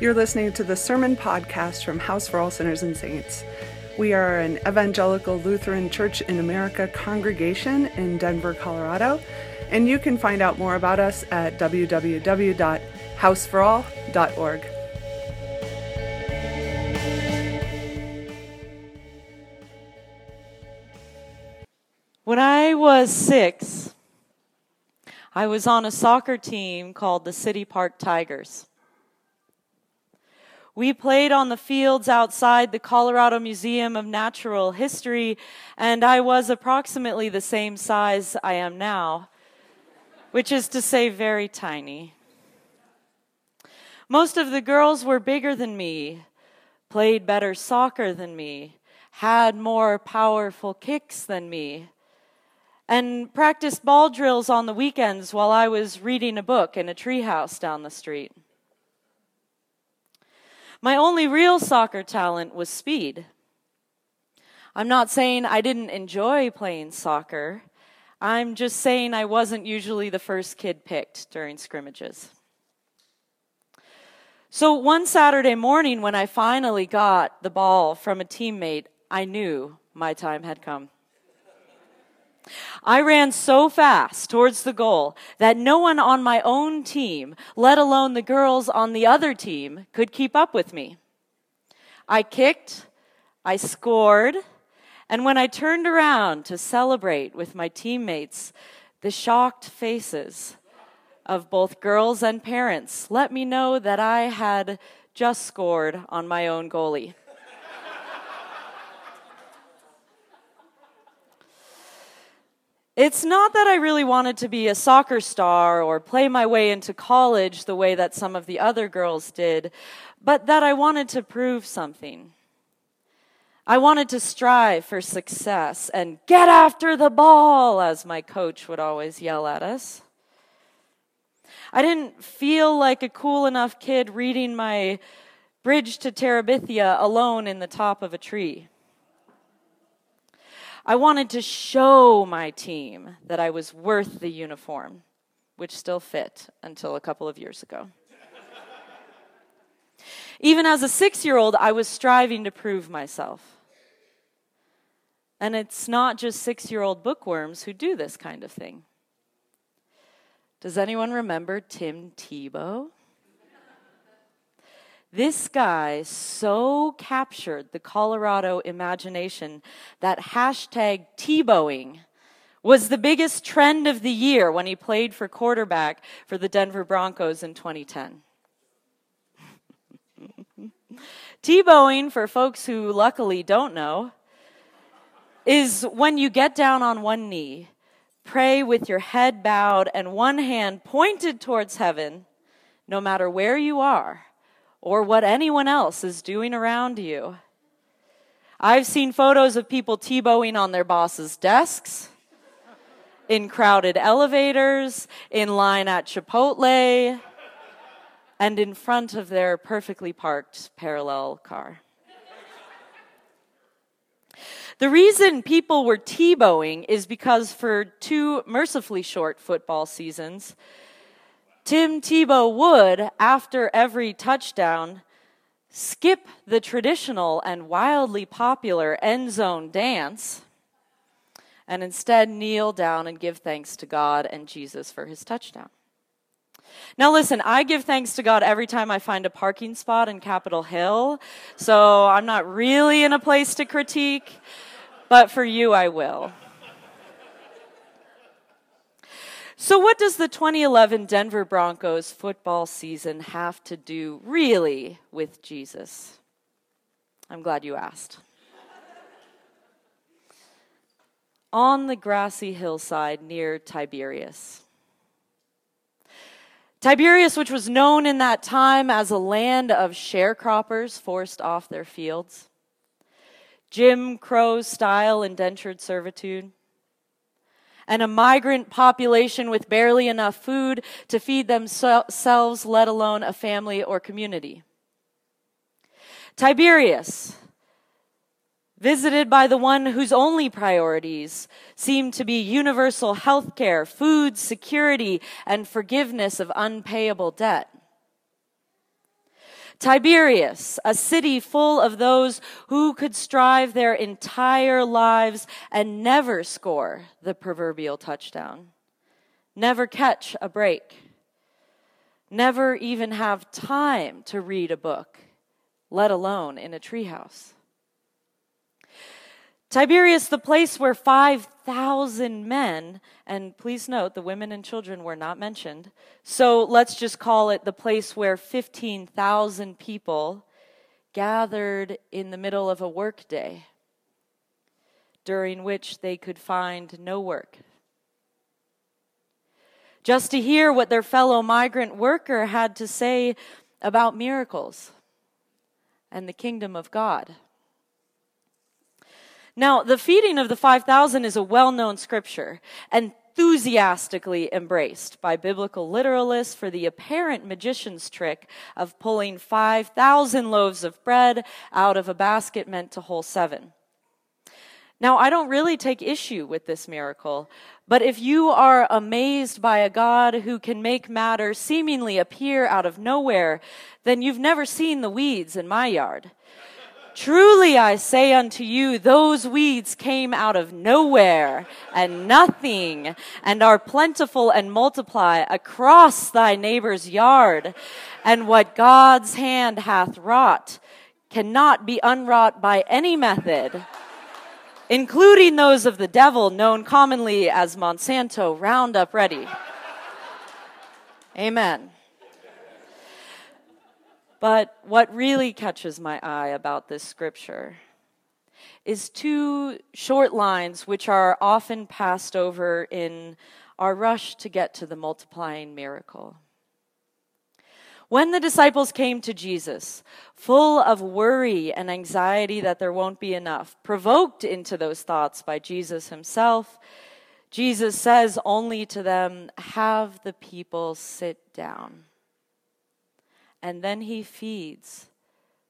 You're listening to the Sermon Podcast from House for All Sinners and Saints. We are an evangelical Lutheran Church in America congregation in Denver, Colorado, and you can find out more about us at www.houseforall.org. When I was six, I was on a soccer team called the City Park Tigers. We played on the fields outside the Colorado Museum of Natural History, and I was approximately the same size I am now, which is to say, very tiny. Most of the girls were bigger than me, played better soccer than me, had more powerful kicks than me, and practiced ball drills on the weekends while I was reading a book in a treehouse down the street. My only real soccer talent was speed. I'm not saying I didn't enjoy playing soccer. I'm just saying I wasn't usually the first kid picked during scrimmages. So one Saturday morning, when I finally got the ball from a teammate, I knew my time had come. I ran so fast towards the goal that no one on my own team, let alone the girls on the other team, could keep up with me. I kicked, I scored, and when I turned around to celebrate with my teammates, the shocked faces of both girls and parents let me know that I had just scored on my own goalie. It's not that I really wanted to be a soccer star or play my way into college the way that some of the other girls did, but that I wanted to prove something. I wanted to strive for success and get after the ball, as my coach would always yell at us. I didn't feel like a cool enough kid reading my Bridge to Terabithia alone in the top of a tree. I wanted to show my team that I was worth the uniform, which still fit until a couple of years ago. Even as a six year old, I was striving to prove myself. And it's not just six year old bookworms who do this kind of thing. Does anyone remember Tim Tebow? This guy so captured the Colorado imagination that hashtag Tebowing was the biggest trend of the year when he played for quarterback for the Denver Broncos in 2010. Tebowing, for folks who luckily don't know, is when you get down on one knee, pray with your head bowed and one hand pointed towards heaven, no matter where you are or what anyone else is doing around you. I've seen photos of people Tebowing on their bosses' desks, in crowded elevators, in line at Chipotle, and in front of their perfectly parked parallel car. The reason people were Tebowing is because for two mercifully short football seasons, Tim Tebow would, after every touchdown, skip the traditional and wildly popular end zone dance and instead kneel down and give thanks to God and Jesus for his touchdown. Now, listen, I give thanks to God every time I find a parking spot in Capitol Hill, so I'm not really in a place to critique, but for you, I will. So, what does the 2011 Denver Broncos football season have to do really with Jesus? I'm glad you asked. On the grassy hillside near Tiberias. Tiberias, which was known in that time as a land of sharecroppers forced off their fields, Jim Crow style indentured servitude, and a migrant population with barely enough food to feed themselves, let alone a family or community. Tiberias, visited by the one whose only priorities seem to be universal health care, food security, and forgiveness of unpayable debt. Tiberias, a city full of those who could strive their entire lives and never score the proverbial touchdown, never catch a break, never even have time to read a book, let alone in a treehouse. Tiberias, the place where 5,000 men, and please note the women and children were not mentioned, so let's just call it the place where 15,000 people gathered in the middle of a workday during which they could find no work. Just to hear what their fellow migrant worker had to say about miracles and the kingdom of God. Now, the feeding of the 5,000 is a well known scripture, enthusiastically embraced by biblical literalists for the apparent magician's trick of pulling 5,000 loaves of bread out of a basket meant to hold seven. Now, I don't really take issue with this miracle, but if you are amazed by a God who can make matter seemingly appear out of nowhere, then you've never seen the weeds in my yard. Truly I say unto you, those weeds came out of nowhere and nothing and are plentiful and multiply across thy neighbor's yard. And what God's hand hath wrought cannot be unwrought by any method, including those of the devil known commonly as Monsanto Roundup Ready. Amen. But what really catches my eye about this scripture is two short lines which are often passed over in our rush to get to the multiplying miracle. When the disciples came to Jesus, full of worry and anxiety that there won't be enough, provoked into those thoughts by Jesus himself, Jesus says only to them, Have the people sit down and then he feeds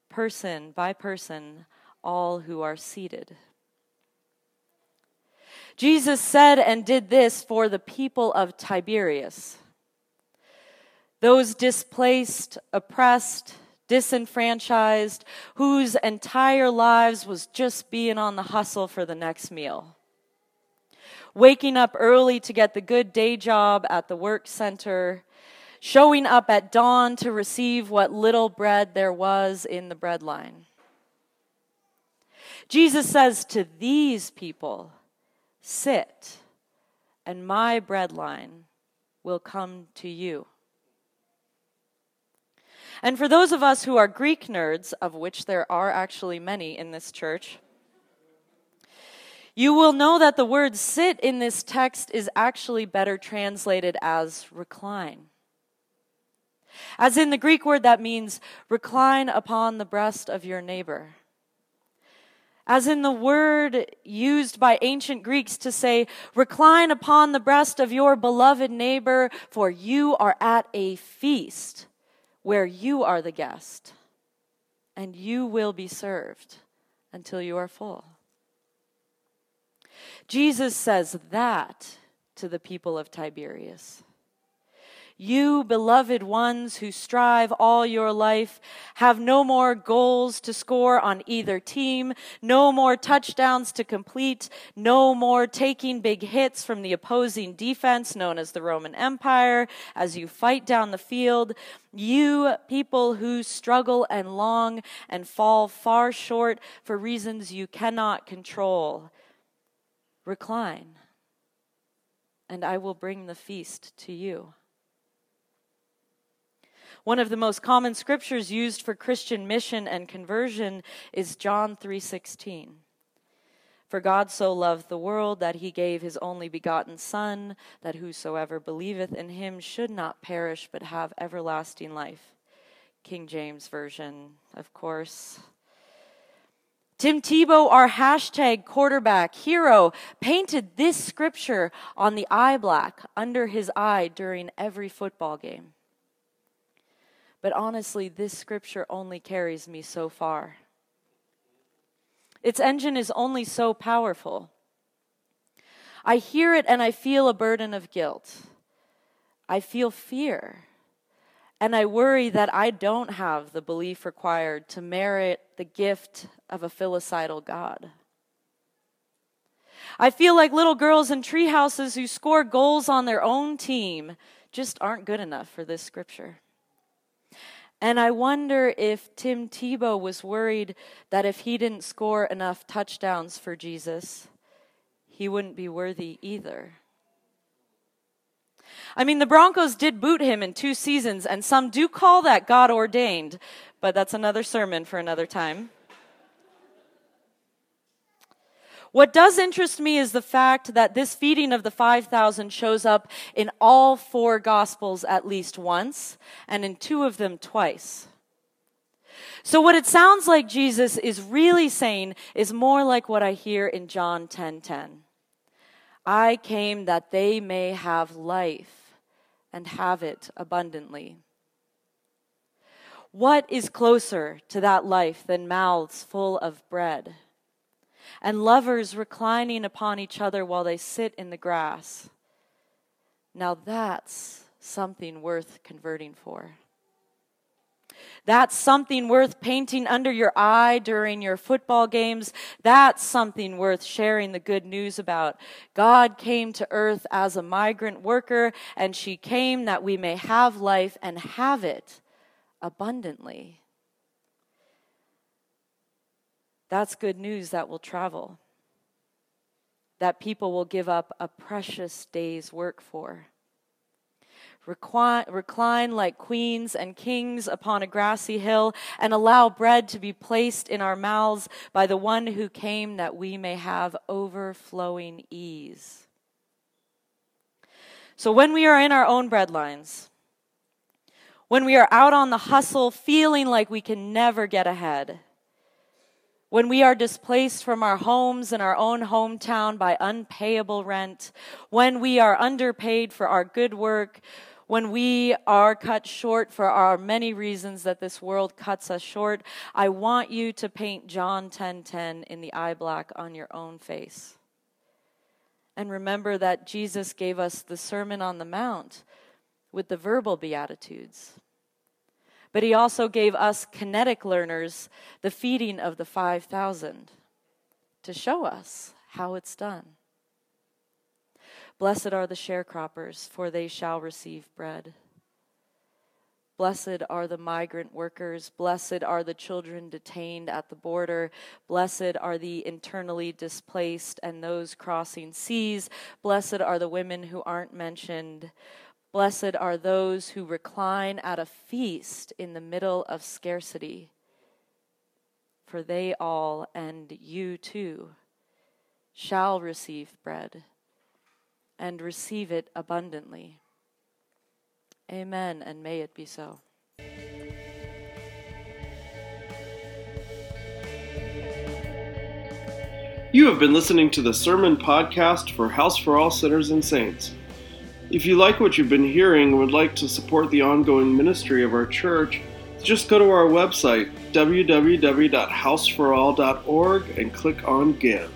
person by person all who are seated. Jesus said and did this for the people of Tiberias. Those displaced, oppressed, disenfranchised, whose entire lives was just being on the hustle for the next meal. Waking up early to get the good day job at the work center, showing up at dawn to receive what little bread there was in the bread line. Jesus says to these people, Sit, and my bread line will come to you. And for those of us who are Greek nerds, of which there are actually many in this church, you will know that the word sit in this text is actually better translated as recline. As in the Greek word that means recline upon the breast of your neighbor. As in the word used by ancient Greeks to say, recline upon the breast of your beloved neighbor, for you are at a feast where you are the guest, and you will be served until you are full. Jesus says that to the people of Tiberias. You, beloved ones who strive all your life, have no more goals to score on either team, no more touchdowns to complete, no more taking big hits from the opposing defense known as the Roman Empire as you fight down the field. You, people who struggle and long and fall far short for reasons you cannot control, recline, and I will bring the feast to you. One of the most common scriptures used for Christian mission and conversion is John 3:16. For God so loved the world that he gave his only begotten son that whosoever believeth in him should not perish but have everlasting life. King James version, of course. Tim Tebow, our hashtag quarterback hero, painted this scripture on the eye black under his eye during every football game. But honestly, this scripture only carries me so far. Its engine is only so powerful. I hear it and I feel a burden of guilt. I feel fear. And I worry that I don't have the belief required to merit the gift of a filicidal God. I feel like little girls in tree houses who score goals on their own team just aren't good enough for this scripture. And I wonder if Tim Tebow was worried that if he didn't score enough touchdowns for Jesus, he wouldn't be worthy either. I mean, the Broncos did boot him in two seasons, and some do call that God ordained, but that's another sermon for another time. What does interest me is the fact that this feeding of the 5,000 shows up in all four Gospels at least once, and in two of them twice. So, what it sounds like Jesus is really saying is more like what I hear in John 10:10. 10, 10. I came that they may have life and have it abundantly. What is closer to that life than mouths full of bread? And lovers reclining upon each other while they sit in the grass. Now that's something worth converting for. That's something worth painting under your eye during your football games. That's something worth sharing the good news about. God came to earth as a migrant worker, and she came that we may have life and have it abundantly. That's good news that will travel, that people will give up a precious day's work for. Recline, recline, like queens and kings upon a grassy hill, and allow bread to be placed in our mouths by the one who came that we may have overflowing ease. So, when we are in our own breadlines, when we are out on the hustle feeling like we can never get ahead, when we are displaced from our homes in our own hometown by unpayable rent, when we are underpaid for our good work, when we are cut short for our many reasons that this world cuts us short, I want you to paint John 10:10 10, 10 in the eye black on your own face. And remember that Jesus gave us the Sermon on the Mount with the verbal beatitudes. But he also gave us kinetic learners the feeding of the 5,000 to show us how it's done. Blessed are the sharecroppers, for they shall receive bread. Blessed are the migrant workers. Blessed are the children detained at the border. Blessed are the internally displaced and those crossing seas. Blessed are the women who aren't mentioned. Blessed are those who recline at a feast in the middle of scarcity, for they all, and you too, shall receive bread and receive it abundantly. Amen, and may it be so. You have been listening to the Sermon Podcast for House for All Sinners and Saints. If you like what you've been hearing and would like to support the ongoing ministry of our church, just go to our website, www.houseforall.org, and click on Give.